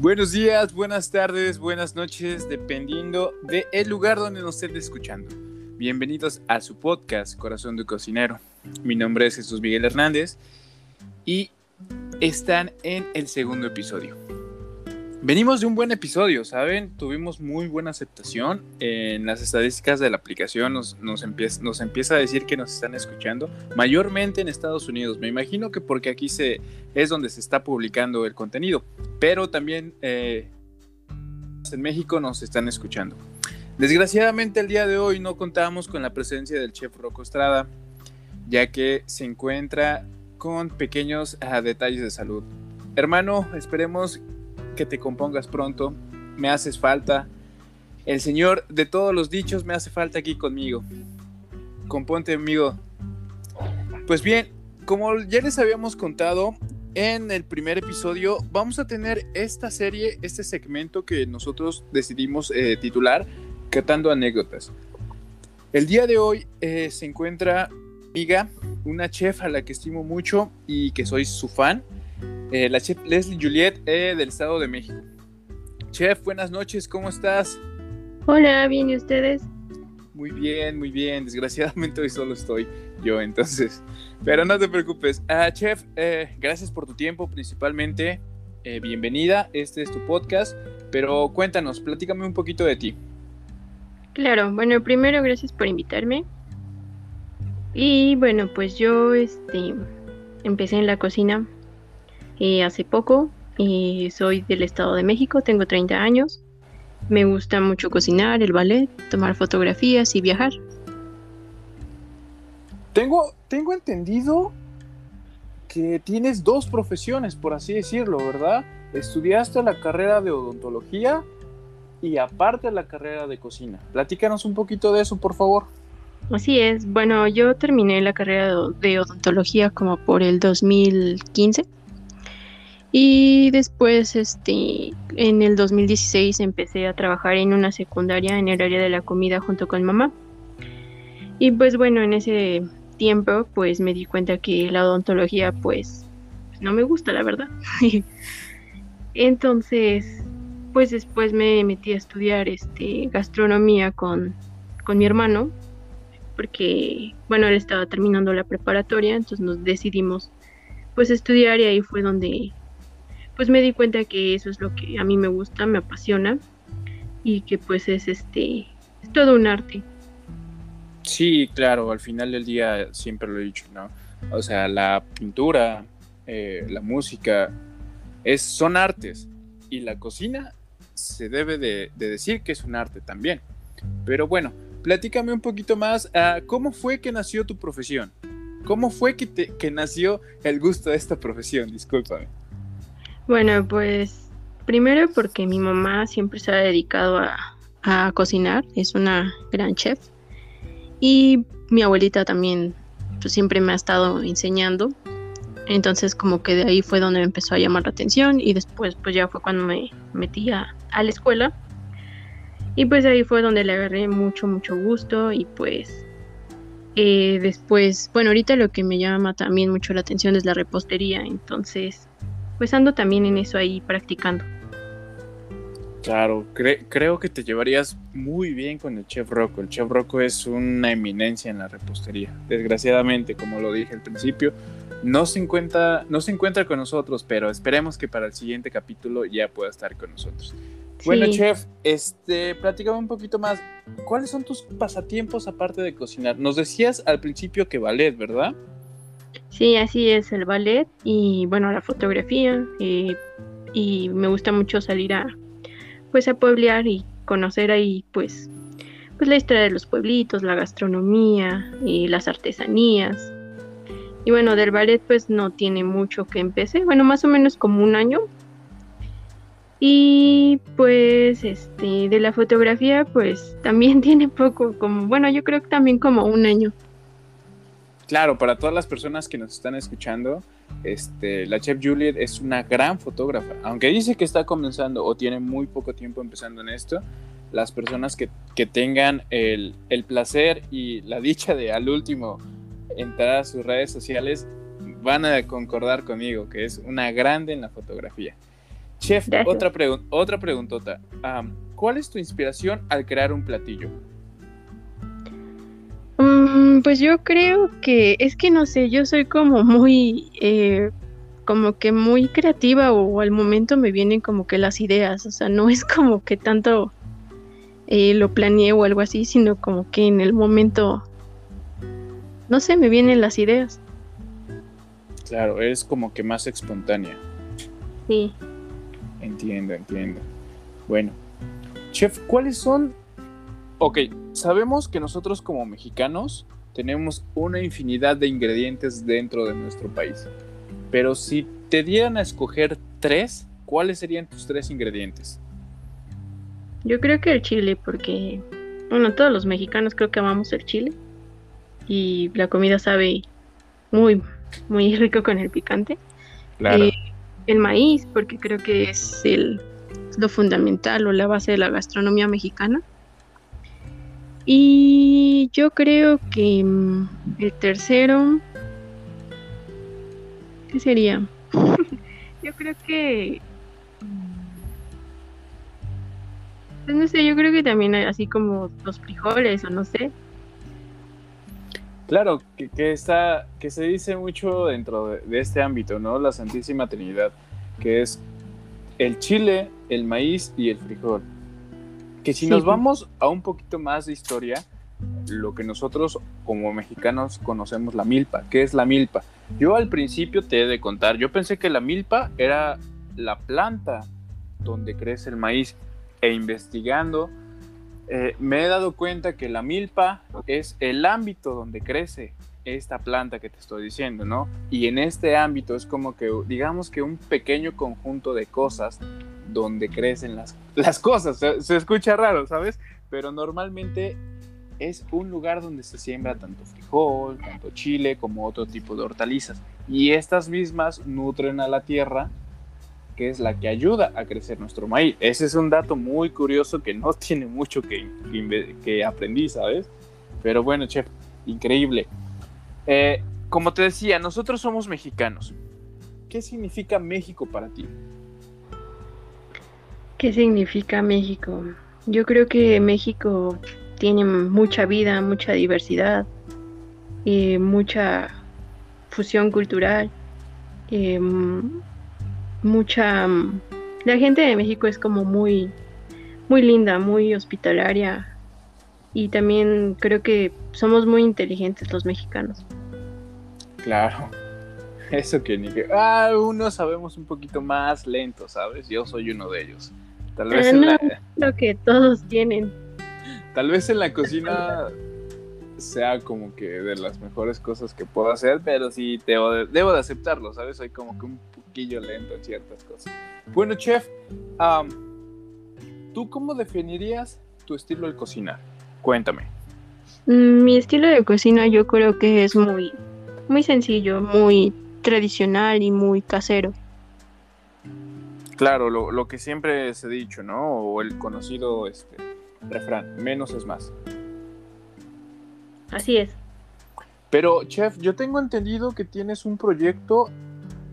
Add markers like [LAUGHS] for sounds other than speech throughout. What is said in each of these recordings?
Buenos días, buenas tardes, buenas noches, dependiendo del el lugar donde nos estén escuchando. Bienvenidos a su podcast Corazón de Cocinero. Mi nombre es Jesús Miguel Hernández y están en el segundo episodio. Venimos de un buen episodio, ¿saben? Tuvimos muy buena aceptación. En las estadísticas de la aplicación nos, empieza, nos empieza a decir que nos están escuchando, mayormente en Estados Unidos. Me imagino que porque aquí se, es donde se está publicando el contenido, pero también eh, en México nos están escuchando. Desgraciadamente el día de hoy no contamos con la presencia del chef Rocco Estrada, ya que se encuentra con pequeños ah, detalles de salud. Hermano, esperemos que te compongas pronto, me haces falta. El Señor de todos los dichos me hace falta aquí conmigo. Componte, amigo. Pues bien, como ya les habíamos contado en el primer episodio, vamos a tener esta serie, este segmento que nosotros decidimos eh, titular Catando anécdotas. El día de hoy eh, se encuentra amiga, una chef a la que estimo mucho y que soy su fan. Eh, la chef Leslie Juliet eh, del Estado de México. Chef, buenas noches, ¿cómo estás? Hola, bien, ¿y ustedes? Muy bien, muy bien. Desgraciadamente hoy solo estoy yo, entonces. Pero no te preocupes. Ah, chef, eh, gracias por tu tiempo, principalmente. bienvenida, este es tu podcast. Pero cuéntanos, platícame un poquito de ti. Claro, bueno, primero gracias por invitarme. Y bueno, pues yo este, empecé en la cocina eh, hace poco. y soy del Estado de México, tengo 30 años. Me gusta mucho cocinar, el ballet, tomar fotografías y viajar. Tengo, tengo entendido que tienes dos profesiones, por así decirlo, ¿verdad? Estudiaste la carrera de odontología y aparte la carrera de cocina. Platícanos un poquito de eso, por favor. Así es. Bueno, yo terminé la carrera de odontología como por el 2015 y después, este, en el 2016 empecé a trabajar en una secundaria en el área de la comida junto con mamá. Y pues bueno, en ese tiempo pues me di cuenta que la odontología pues no me gusta, la verdad. [LAUGHS] Entonces, pues después me metí a estudiar este gastronomía con, con mi hermano, porque bueno, él estaba terminando la preparatoria, entonces nos decidimos pues estudiar y ahí fue donde pues me di cuenta que eso es lo que a mí me gusta, me apasiona y que pues es este, es todo un arte. Sí, claro, al final del día siempre lo he dicho, ¿no? O sea, la pintura, eh, la música, es, son artes y la cocina se debe de, decir que es un arte también. Pero bueno, platícame un poquito más, uh, ¿cómo fue que nació tu profesión? ¿Cómo fue que, te, que nació el gusto de esta profesión? Discúlpame. Bueno, pues primero porque mi mamá siempre se ha dedicado a, cocinar, es una gran chef. Y mi abuelita también pues, siempre me ha estado enseñando. Entonces como que de ahí fue donde me empezó a llamar la atención y después pues ya fue cuando me metí a, la escuela. Y pues ahí fue donde le agarré mucho, mucho gusto y pues eh, después, bueno, ahorita lo que me llama también mucho la atención es la repostería. Entonces pues ando también en eso ahí practicando. Claro, creo que te llevarías muy bien con el Chef Rocco. El Chef Rocco es una eminencia en la repostería. Desgraciadamente, como lo dije al principio, no se encuentra, no se encuentra con nosotros, pero esperemos que para el siguiente capítulo ya pueda estar con nosotros. Bueno, Chef, este, platícame un poquito más. ¿Cuáles son tus pasatiempos aparte de cocinar? Nos decías al principio que ballet, ¿verdad? Sí, así es el ballet y bueno, la fotografía eh, y me gusta mucho salir a pues a pueblear y conocer ahí pues pues la historia de los pueblitos, la gastronomía y las artesanías. Y bueno, del ballet pues no tiene mucho que empecé, bueno, más o menos como un año. Y pues este de la fotografía pues también [LAUGHS] tiene poco como bueno, yo creo que también como un año claro, para todas las personas que nos están escuchando, este, la chef Juliet es una gran fotógrafa. Aunque dice que está comenzando o tiene muy poco tiempo empezando en esto, las personas que, tengan el, placer y la dicha de al último entrar a sus redes sociales van a concordar conmigo que es una grande en la fotografía. Chef, otra, otra preguntota. ¿Cuál es tu inspiración al crear un platillo? Mm, pues yo creo que es que no sé, yo soy como muy, eh, como que muy creativa o al momento me vienen como que las ideas, o sea, no es como que tanto eh, lo planeé o algo así, sino como que en el momento, no sé, me vienen las ideas. Claro, es como que más espontánea. Sí. Entiendo, entiendo. Bueno, chef, ¿cuáles son Ok, sabemos que nosotros como mexicanos tenemos una infinidad de ingredientes dentro de nuestro país. Pero si te dieran a escoger tres, ¿cuáles serían tus tres ingredientes? Yo creo que el chile, porque, bueno, todos los mexicanos creo que amamos el chile. Y la comida sabe muy, muy [LAUGHS] rico con el picante. Claro. Eh, el maíz, porque creo que es el, lo fundamental o la base de la gastronomía mexicana. Y yo creo que mm, el tercero, ¿qué sería? [LAUGHS] yo creo que... Pues no sé, yo creo que también hay así como los frijoles o no sé. Claro, que, está, que se dice mucho dentro de, este ámbito, ¿no? La Santísima Trinidad, que es el chile, el maíz y el frijol. Que si nos vamos a un poquito más de historia, lo que nosotros como mexicanos conocemos la milpa. ¿Qué es la milpa? Yo al principio te he de contar, yo pensé que la milpa era la planta donde crece el maíz e investigando eh, me he dado cuenta que la milpa es el ámbito donde crece esta planta que te estoy diciendo, ¿no? Y en este ámbito es como que, digamos que un pequeño conjunto de cosas donde crecen las, las cosas. Se, escucha raro, ¿sabes? Pero normalmente es un lugar donde se siembra tanto frijol, tanto chile, como otro tipo de hortalizas. Y estas mismas nutren a la tierra, que es la que ayuda a crecer nuestro maíz. Ese es un dato muy curioso que no [LAUGHS] tiene mucho que, que, aprendí, ¿sabes? Pero bueno, chef, increíble. Eh, como te decía, nosotros somos mexicanos. ¿Qué significa México para ti? ¿Qué significa México? Yo creo que México tiene mucha vida, mucha diversidad, y mucha fusión cultural, mucha... La gente de México es como muy, muy linda, muy hospitalaria y también creo que somos muy inteligentes los mexicanos. Claro, [LAUGHS] eso que ni que... Ah, unos sabemos un poquito más lento, ¿sabes? Yo soy uno de ellos. Tal vez en la... lo que todos tienen. Tal vez en la cocina sea como que de las mejores cosas que puedo hacer, pero sí debo de, debo de aceptarlo, ¿sabes? Soy como que un poquillo lento en ciertas cosas. Bueno, chef, ¿tú cómo definirías tu estilo de cocinar? Cuéntame. Mm, mi estilo de cocina yo creo que es muy, muy sencillo, muy tradicional y muy casero. Claro, lo, que siempre se ha dicho, ¿no? O el conocido este, refrán, menos es más. Así es. Pero, chef, yo tengo entendido que tienes un proyecto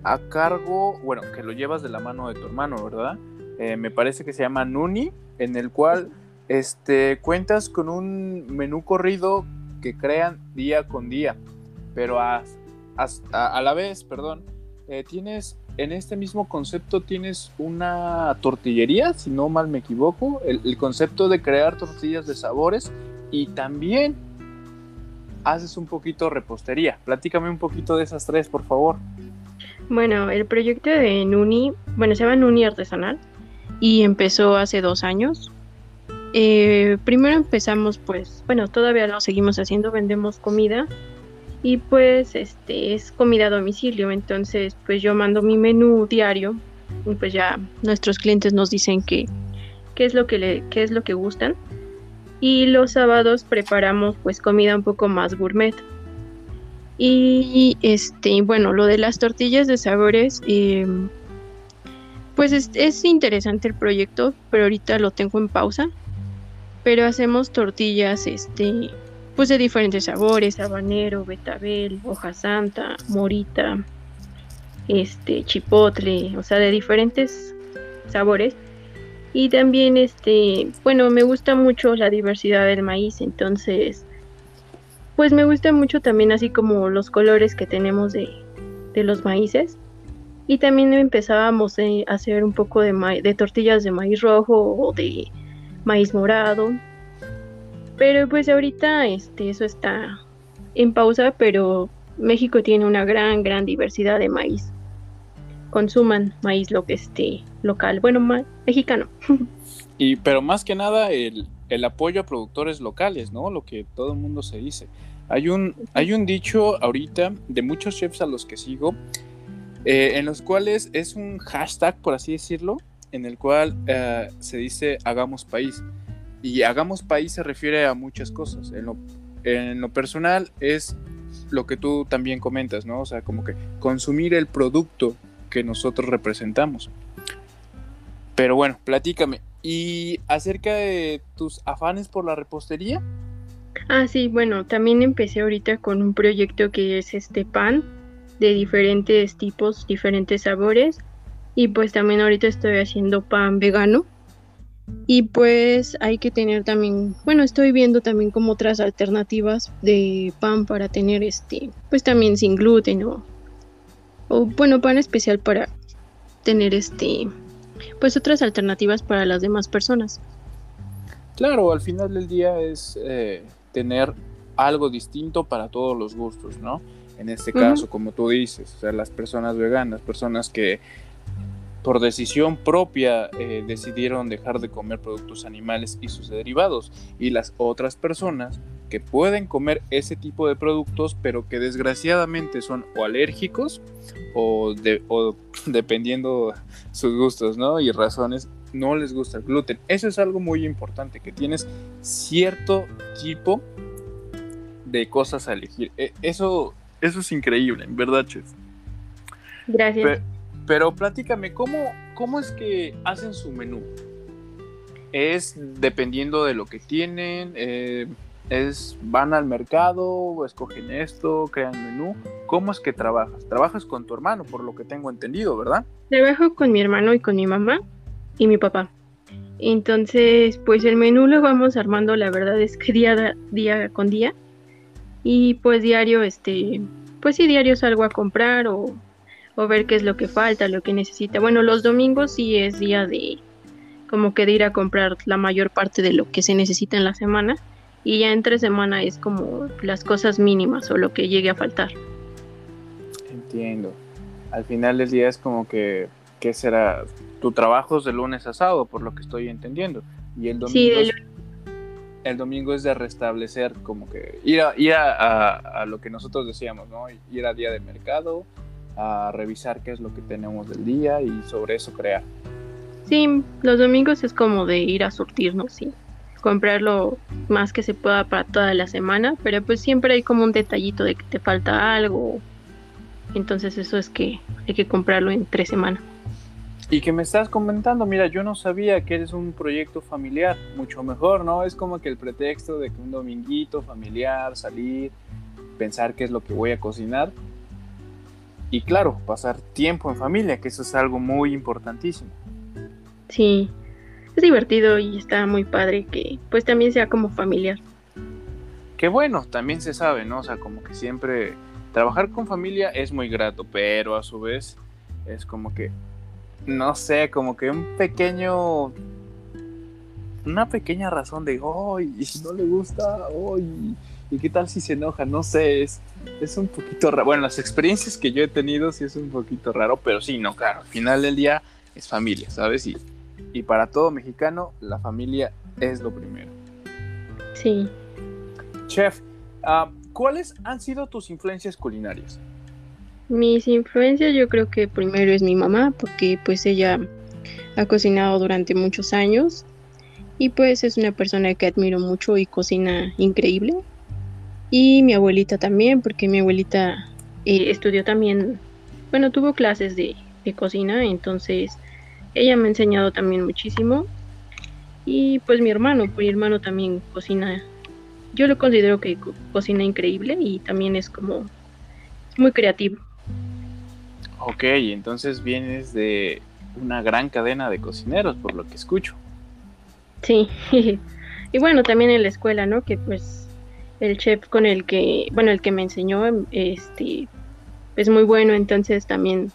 a cargo, bueno, que lo llevas de la mano de tu hermano, ¿verdad? Eh, me parece que se llama Nuni, en el cual este, cuentas con un menú corrido que crean día con día, pero a, a, la vez, perdón, eh, tienes en este mismo concepto tienes una tortillería, si no mal me equivoco, el, concepto de crear tortillas de sabores y también haces un poquito repostería. Platícame un poquito de esas tres, por favor. Bueno, el proyecto de Nuni, bueno, se llama Nuni Artesanal y empezó hace dos años. Eh, primero empezamos, pues, bueno, todavía lo seguimos haciendo, vendemos comida y pues este es comida a domicilio, entonces pues yo mando mi menú diario y pues ya nuestros clientes nos dicen que qué es lo que le, qué es lo que gustan y los sábados preparamos pues comida un poco más gourmet. Y este, bueno, lo de las tortillas de sabores, em, pues es, es, interesante el proyecto, pero ahorita lo tengo en pausa. Pero hacemos tortillas, este, pues de diferentes sabores, habanero, betabel, hoja santa, morita, este, chipotle, o sea, de diferentes sabores. Y también, este, bueno, me gusta mucho la diversidad del maíz, entonces, pues me gusta mucho también así como los colores que tenemos de, de los maíces. Y también empezábamos a hacer un poco de, de tortillas de maíz rojo o de maíz morado. Pero pues ahorita este, eso está en pausa, pero México tiene una gran, gran diversidad de maíz. Consuman maíz lo que esté local, bueno, mexicano. [LAUGHS] Y pero más que nada el, el, apoyo a productores locales, ¿no? Lo que todo el mundo se dice. Hay un, hay un dicho ahorita de muchos chefs a los que sigo, eh, en los cuales es un hashtag, por así decirlo, en el cual eh, se dice hagamos país. Y hagamos país se refiere a muchas cosas. En lo, personal es lo que tú también comentas, ¿no? O sea, como que consumir el producto que nosotros representamos. Pero bueno, platícame. ¿Y acerca de tus afanes por la repostería? Ah, sí, bueno, también empecé ahorita con un proyecto que es este pan de diferentes tipos, diferentes sabores. Y pues también ahorita estoy haciendo pan vegano. Y pues hay que tener también, bueno, estoy viendo también como otras alternativas de pan para tener este, pues también sin gluten o, o bueno, pan especial para tener este, pues otras alternativas para las demás personas. Claro, al final del día es eh, tener algo distinto para todos los gustos, ¿no? En este caso, como tú dices, o sea, las personas veganas, personas que por decisión propia eh, decidieron dejar de comer productos animales y sus derivados, y las otras personas que pueden comer ese tipo de productos, pero que desgraciadamente son o alérgicos o, de, o [LAUGHS] dependiendo sus gustos, ¿no? Y razones, no les gusta el gluten. Eso es algo muy importante, que tienes cierto tipo de cosas a elegir. E, eso, eso es increíble, en verdad, Chef. Gracias. Pero, platícame, ¿cómo, ¿cómo es que hacen su menú? ¿Es dependiendo de lo que tienen? Eh, es van al mercado, escogen esto, crean menú. ¿Cómo es que trabajas? Trabajas con tu hermano, por lo que tengo entendido, ¿verdad? Trabajo con mi hermano y con mi mamá y mi papá. Entonces, pues el menú lo vamos armando, la verdad es que día, día con día. Y pues diario, este, pues sí, diario salgo a comprar o, o ver qué es lo que falta, lo que necesita. Bueno, los domingos sí es día de como que de ir a comprar la mayor parte de lo que se necesita en la semana y ya entre semana es como las cosas mínimas o lo que llegue a faltar. Entiendo. Al final del día es como que, ¿qué será? Tu trabajo es de lunes a sábado, por lo que estoy entendiendo. Y el domingo, es, el domingo es de restablecer, como que ir, a, ir a, lo que nosotros decíamos, ¿no? Ir a día de mercado, a revisar qué es lo que tenemos del día y sobre eso crear. Sí, los domingos es como de ir a surtirnos, sí comprar lo más que se pueda para toda la semana, pero pues siempre hay como un detallito de que te falta algo. Entonces eso es que hay que comprarlo en tres semanas. Y que me estás comentando, mira, yo no sabía que eres un proyecto familiar, mucho mejor, ¿no? Es como que el pretexto de que un dominguito familiar, salir, pensar qué es lo que voy a cocinar. Y claro, pasar tiempo en familia, que eso es algo muy importantísimo. Sí, es divertido y está muy padre que pues también sea como familiar. Qué bueno, también se sabe, ¿no? O sea, como que siempre trabajar con familia es muy grato, pero a su vez es como que, no sé, como que un pequeño, una pequeña razón de, ¡ay! y si no le gusta, ¡ay! ¿Y qué tal si se enoja? No sé, es, es un poquito raro. Bueno, las experiencias que yo he tenido sí es un poquito raro, pero sí, no, claro, al final del día es familia, ¿sabes? Y y para todo mexicano, la familia es lo primero. Sí. Chef, ah, ¿cuáles han sido tus influencias culinarias? Mis influencias yo creo que primero es mi mamá, porque pues ella ha cocinado durante muchos años y pues es una persona que admiro mucho y cocina increíble. Y mi abuelita también, porque mi abuelita eh, estudió también, bueno, tuvo clases de, de cocina, entonces ella me ha enseñado también muchísimo. Y pues mi hermano, pues mi hermano también cocina. Yo lo considero que cocina increíble y también es como muy creativo. Ok, entonces vienes de una gran cadena de cocineros, por lo que escucho. Sí, [LAUGHS] y bueno, también en la escuela, ¿no? Que pues el chef con el que, bueno, el que me enseñó, este, es muy bueno, entonces también,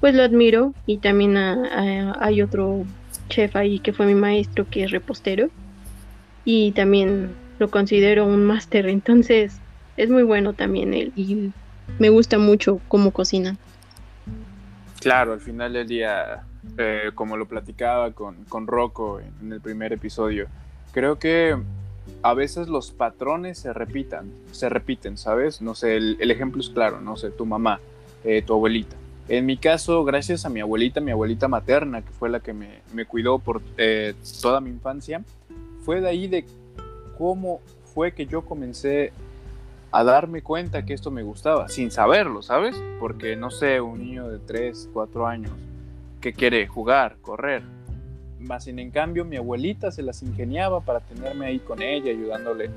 pues lo admiro. Y también hay otro chef ahí que fue mi maestro que es repostero. Y también lo considero un máster, entonces es muy bueno también él. Y me gusta mucho cómo cocina. Claro, al final del día, eh, como lo platicaba con, con Rocco en, el primer episodio, creo que a veces los patrones se repitan, se repiten, ¿sabes? No sé, el, ejemplo es claro, no sé, tu mamá, eh, tu abuelita. En mi caso, gracias a mi abuelita, mi abuelita materna, que fue la que me, cuidó por eh, toda mi infancia, fue de ahí de cómo fue que yo comencé a darme cuenta que esto me gustaba, sin saberlo, ¿sabes? Porque no sé, un niño de 3, 4 años que quiere jugar, correr. Más sin en cambio mi abuelita se las ingeniaba para tenerme ahí con ella, ayudándole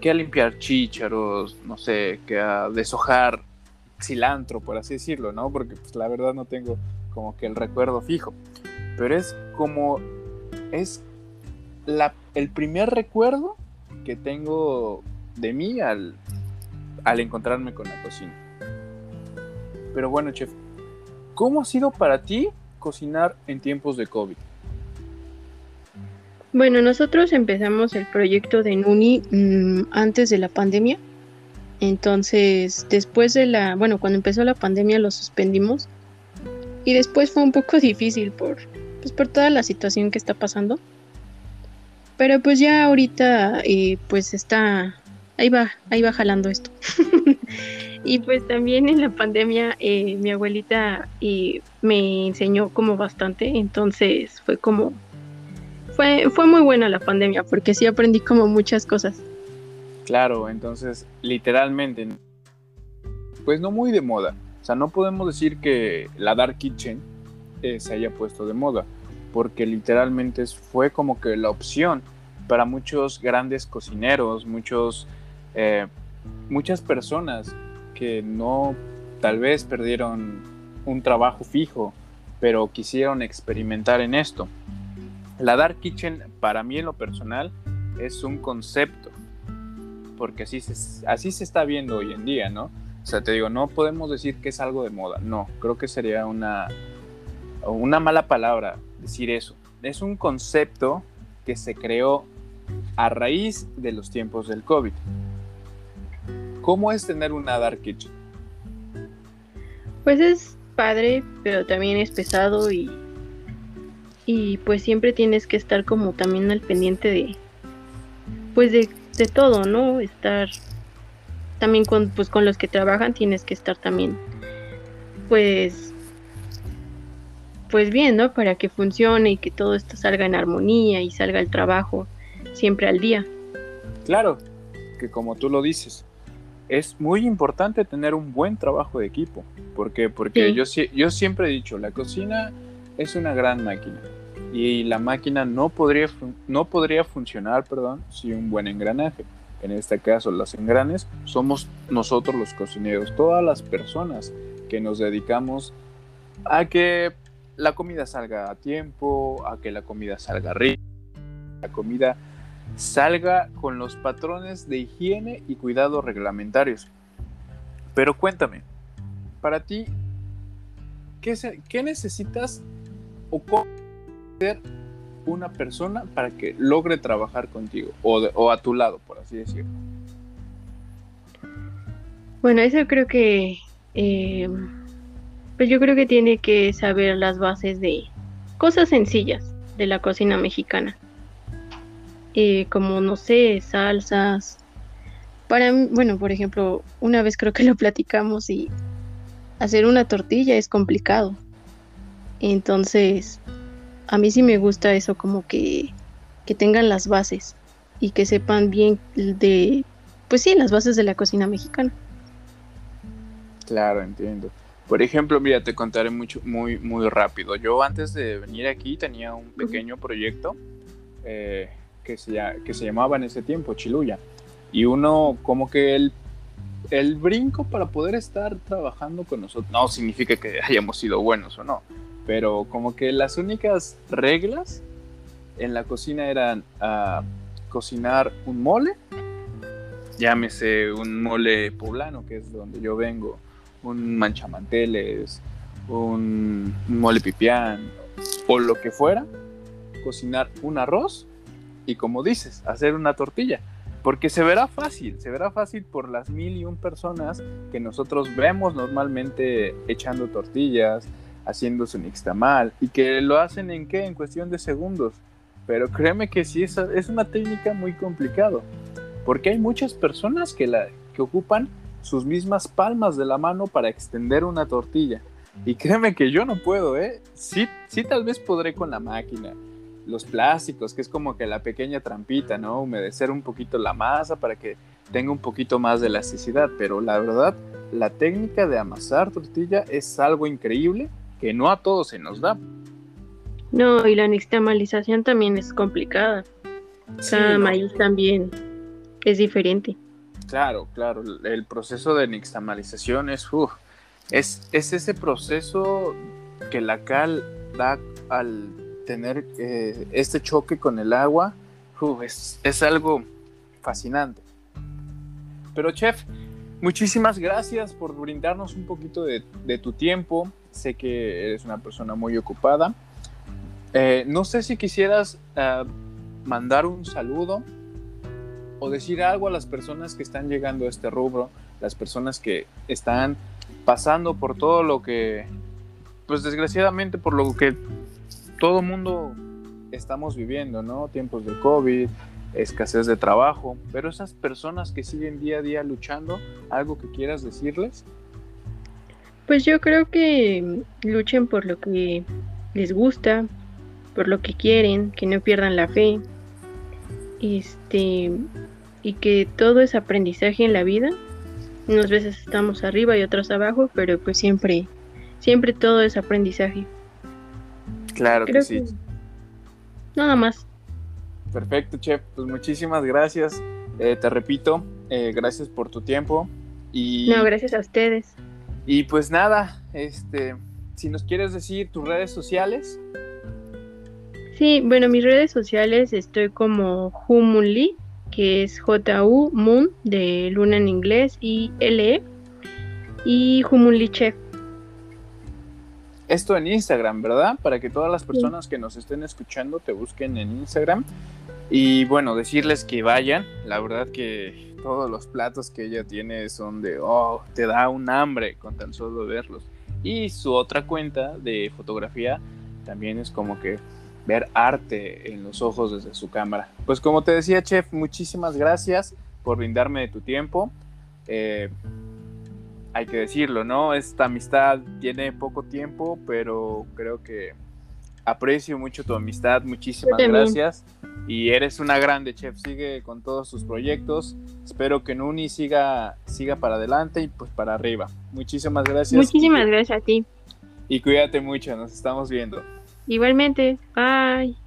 que a limpiar chícharos, no sé, que a deshojar cilantro, por así decirlo, ¿no? Porque pues la verdad no tengo como que el recuerdo fijo. Pero es como, es la, el primer recuerdo que tengo de mí al, al encontrarme con la cocina. Pero bueno, chef, ¿cómo ha sido para ti cocinar en tiempos de COVID? Bueno, nosotros empezamos el proyecto de Nuni mm, antes de la pandemia. Entonces, después de la, bueno, cuando empezó la pandemia lo suspendimos. Y después fue un poco [LAUGHS] difícil por, pues, por toda la situación que está pasando. Pero pues ya ahorita, eh, pues está, ahí va, ahí va jalando esto. [LAUGHS] y pues también en la pandemia eh, mi abuelita eh, me enseñó como bastante, entonces fue como, fue, fue muy buena la pandemia porque sí aprendí como muchas cosas. Claro, entonces literalmente, pues no muy de moda. O sea, no podemos decir que la Dark Kitchen eh, se haya puesto de moda, porque literalmente fue como que la opción para muchos grandes cocineros, muchos eh, muchas personas que no, tal vez perdieron un trabajo fijo, pero quisieron experimentar en esto. La Dark Kitchen, para mí en lo personal, es un concepto, porque así se, así se está viendo hoy en día, ¿no? O sea, te digo, no podemos decir que es algo de moda, no, creo que sería una, una mala palabra decir eso. Es un concepto que se creó a raíz de los tiempos del COVID. ¿Cómo es tener una Dark Kitchen? Pues es padre, pero también es pesado y, y pues siempre tienes que estar como también al pendiente de, pues de, todo, ¿no? Estar también con, pues con los que trabajan tienes que estar también, pues, pues bien, ¿no? Para que funcione y que todo esto salga en armonía y salga el trabajo siempre al día. Claro, que como tú lo dices, es muy importante tener un buen trabajo de equipo. ¿Por qué? Porque yo, yo siempre he dicho, la cocina es una gran máquina y la máquina no podría, no podría funcionar perdón, sin un buen engranaje. En este caso, los engranes somos nosotros los cocineros, todas las personas que nos dedicamos a que la comida salga a tiempo, a que la comida salga rica, la comida salga con los patrones de higiene y cuidado reglamentarios. Pero cuéntame, para ti, ¿qué, necesitas o cómo ser una persona para que logre trabajar contigo o, a tu lado, por así decirlo? Bueno, eso creo que, eh, pues yo creo que tiene que saber las bases de cosas sencillas de la cocina mexicana. Eh, como no sé, salsas. Para bueno, por ejemplo, una vez creo que lo platicamos y hacer una tortilla es complicado. Entonces, a mí sí me gusta eso, como que, que tengan las bases y que sepan bien de, pues sí, las bases de la cocina mexicana. Claro, entiendo. Por ejemplo, mira, te contaré mucho, muy, muy rápido. Yo antes de venir aquí tenía un pequeño proyecto eh, que se, que se llamaba en ese tiempo Chiluya. Y uno como que el, el brinco para poder estar trabajando con nosotros, no significa que [LAUGHS] hayamos sido buenos o no, pero como que las únicas reglas en la cocina eran ah, cocinar un mole, llámese un mole poblano, que es donde yo vengo, un manchamanteles, un, un mole pipián o lo que fuera, cocinar un arroz y como dices, hacer una tortilla. Porque se verá fácil, se verá fácil por las mil y un personas que nosotros vemos normalmente echando tortillas, haciendo su nixtamal y que lo hacen en qué? En cuestión de segundos. Pero créeme que sí, es, es una técnica muy complicada. Porque hay muchas personas que, la, que ocupan sus mismas palmas de la mano para extender una tortilla. Y créeme que yo no puedo, ¿eh? Sí, sí tal vez podré con la máquina. Los plásticos, que es como que la pequeña trampita, ¿no? Humedecer un poquito la masa para que tenga un poquito más de elasticidad. Pero la verdad, la técnica de amasar tortilla es algo increíble que no a todos se nos da. No, y la nixtamalización también es complicada. Cada maíz también es diferente. Claro, claro. El proceso de nixtamalización es, es, es ese proceso que la cal da al tener eh, este choque con el agua. es, es algo fascinante. Pero chef, muchísimas gracias por brindarnos un poquito de, tu tiempo, sé que eres una persona muy ocupada. Eh, no sé si quisieras eh, mandar un saludo o decir algo a las personas que están llegando a este rubro, las personas que están pasando por todo lo que, pues desgraciadamente por lo que todo mundo estamos viviendo, ¿no? Tiempos de COVID, escasez de trabajo, pero esas personas que siguen día a día luchando, ¿algo que quieras decirles? Pues yo creo que luchen por lo que les gusta, por lo que quieren, que no pierdan la fe. Este y que todo es aprendizaje en la vida. Unas veces estamos arriba y otras abajo, pero pues siempre siempre todo es aprendizaje. Claro que sí. nada más. Perfecto, chef. Pues muchísimas gracias. Eh, te repito, eh, gracias por tu tiempo. Y... No, gracias a ustedes. Y pues nada, este, si nos quieres decir tus redes sociales. Sí, bueno, mis redes sociales estoy como Humunli, que es J-U Moon de Luna en inglés y L-E, y Humunli Chef. Esto en Instagram, ¿verdad? Para que todas las personas que nos estén escuchando te busquen en Instagram. Y bueno, decirles que vayan. La verdad que todos los platos que ella tiene son de, oh, te da un hambre con tan solo verlos. Y su otra cuenta de fotografía también es como que ver arte en los ojos desde su cámara. Pues como te decía, chef, muchísimas gracias por brindarme de tu tiempo. Eh, hay que decirlo, ¿no? Esta amistad tiene poco tiempo, pero creo que aprecio mucho tu amistad. Muchísimas gracias y eres una grande chef, sigue con todos tus proyectos. Espero que Nuni siga, siga para adelante y pues para arriba. Muchísimas gracias. Muchísimas gracias a ti. Y cuídate mucho, nos estamos viendo. Igualmente, bye.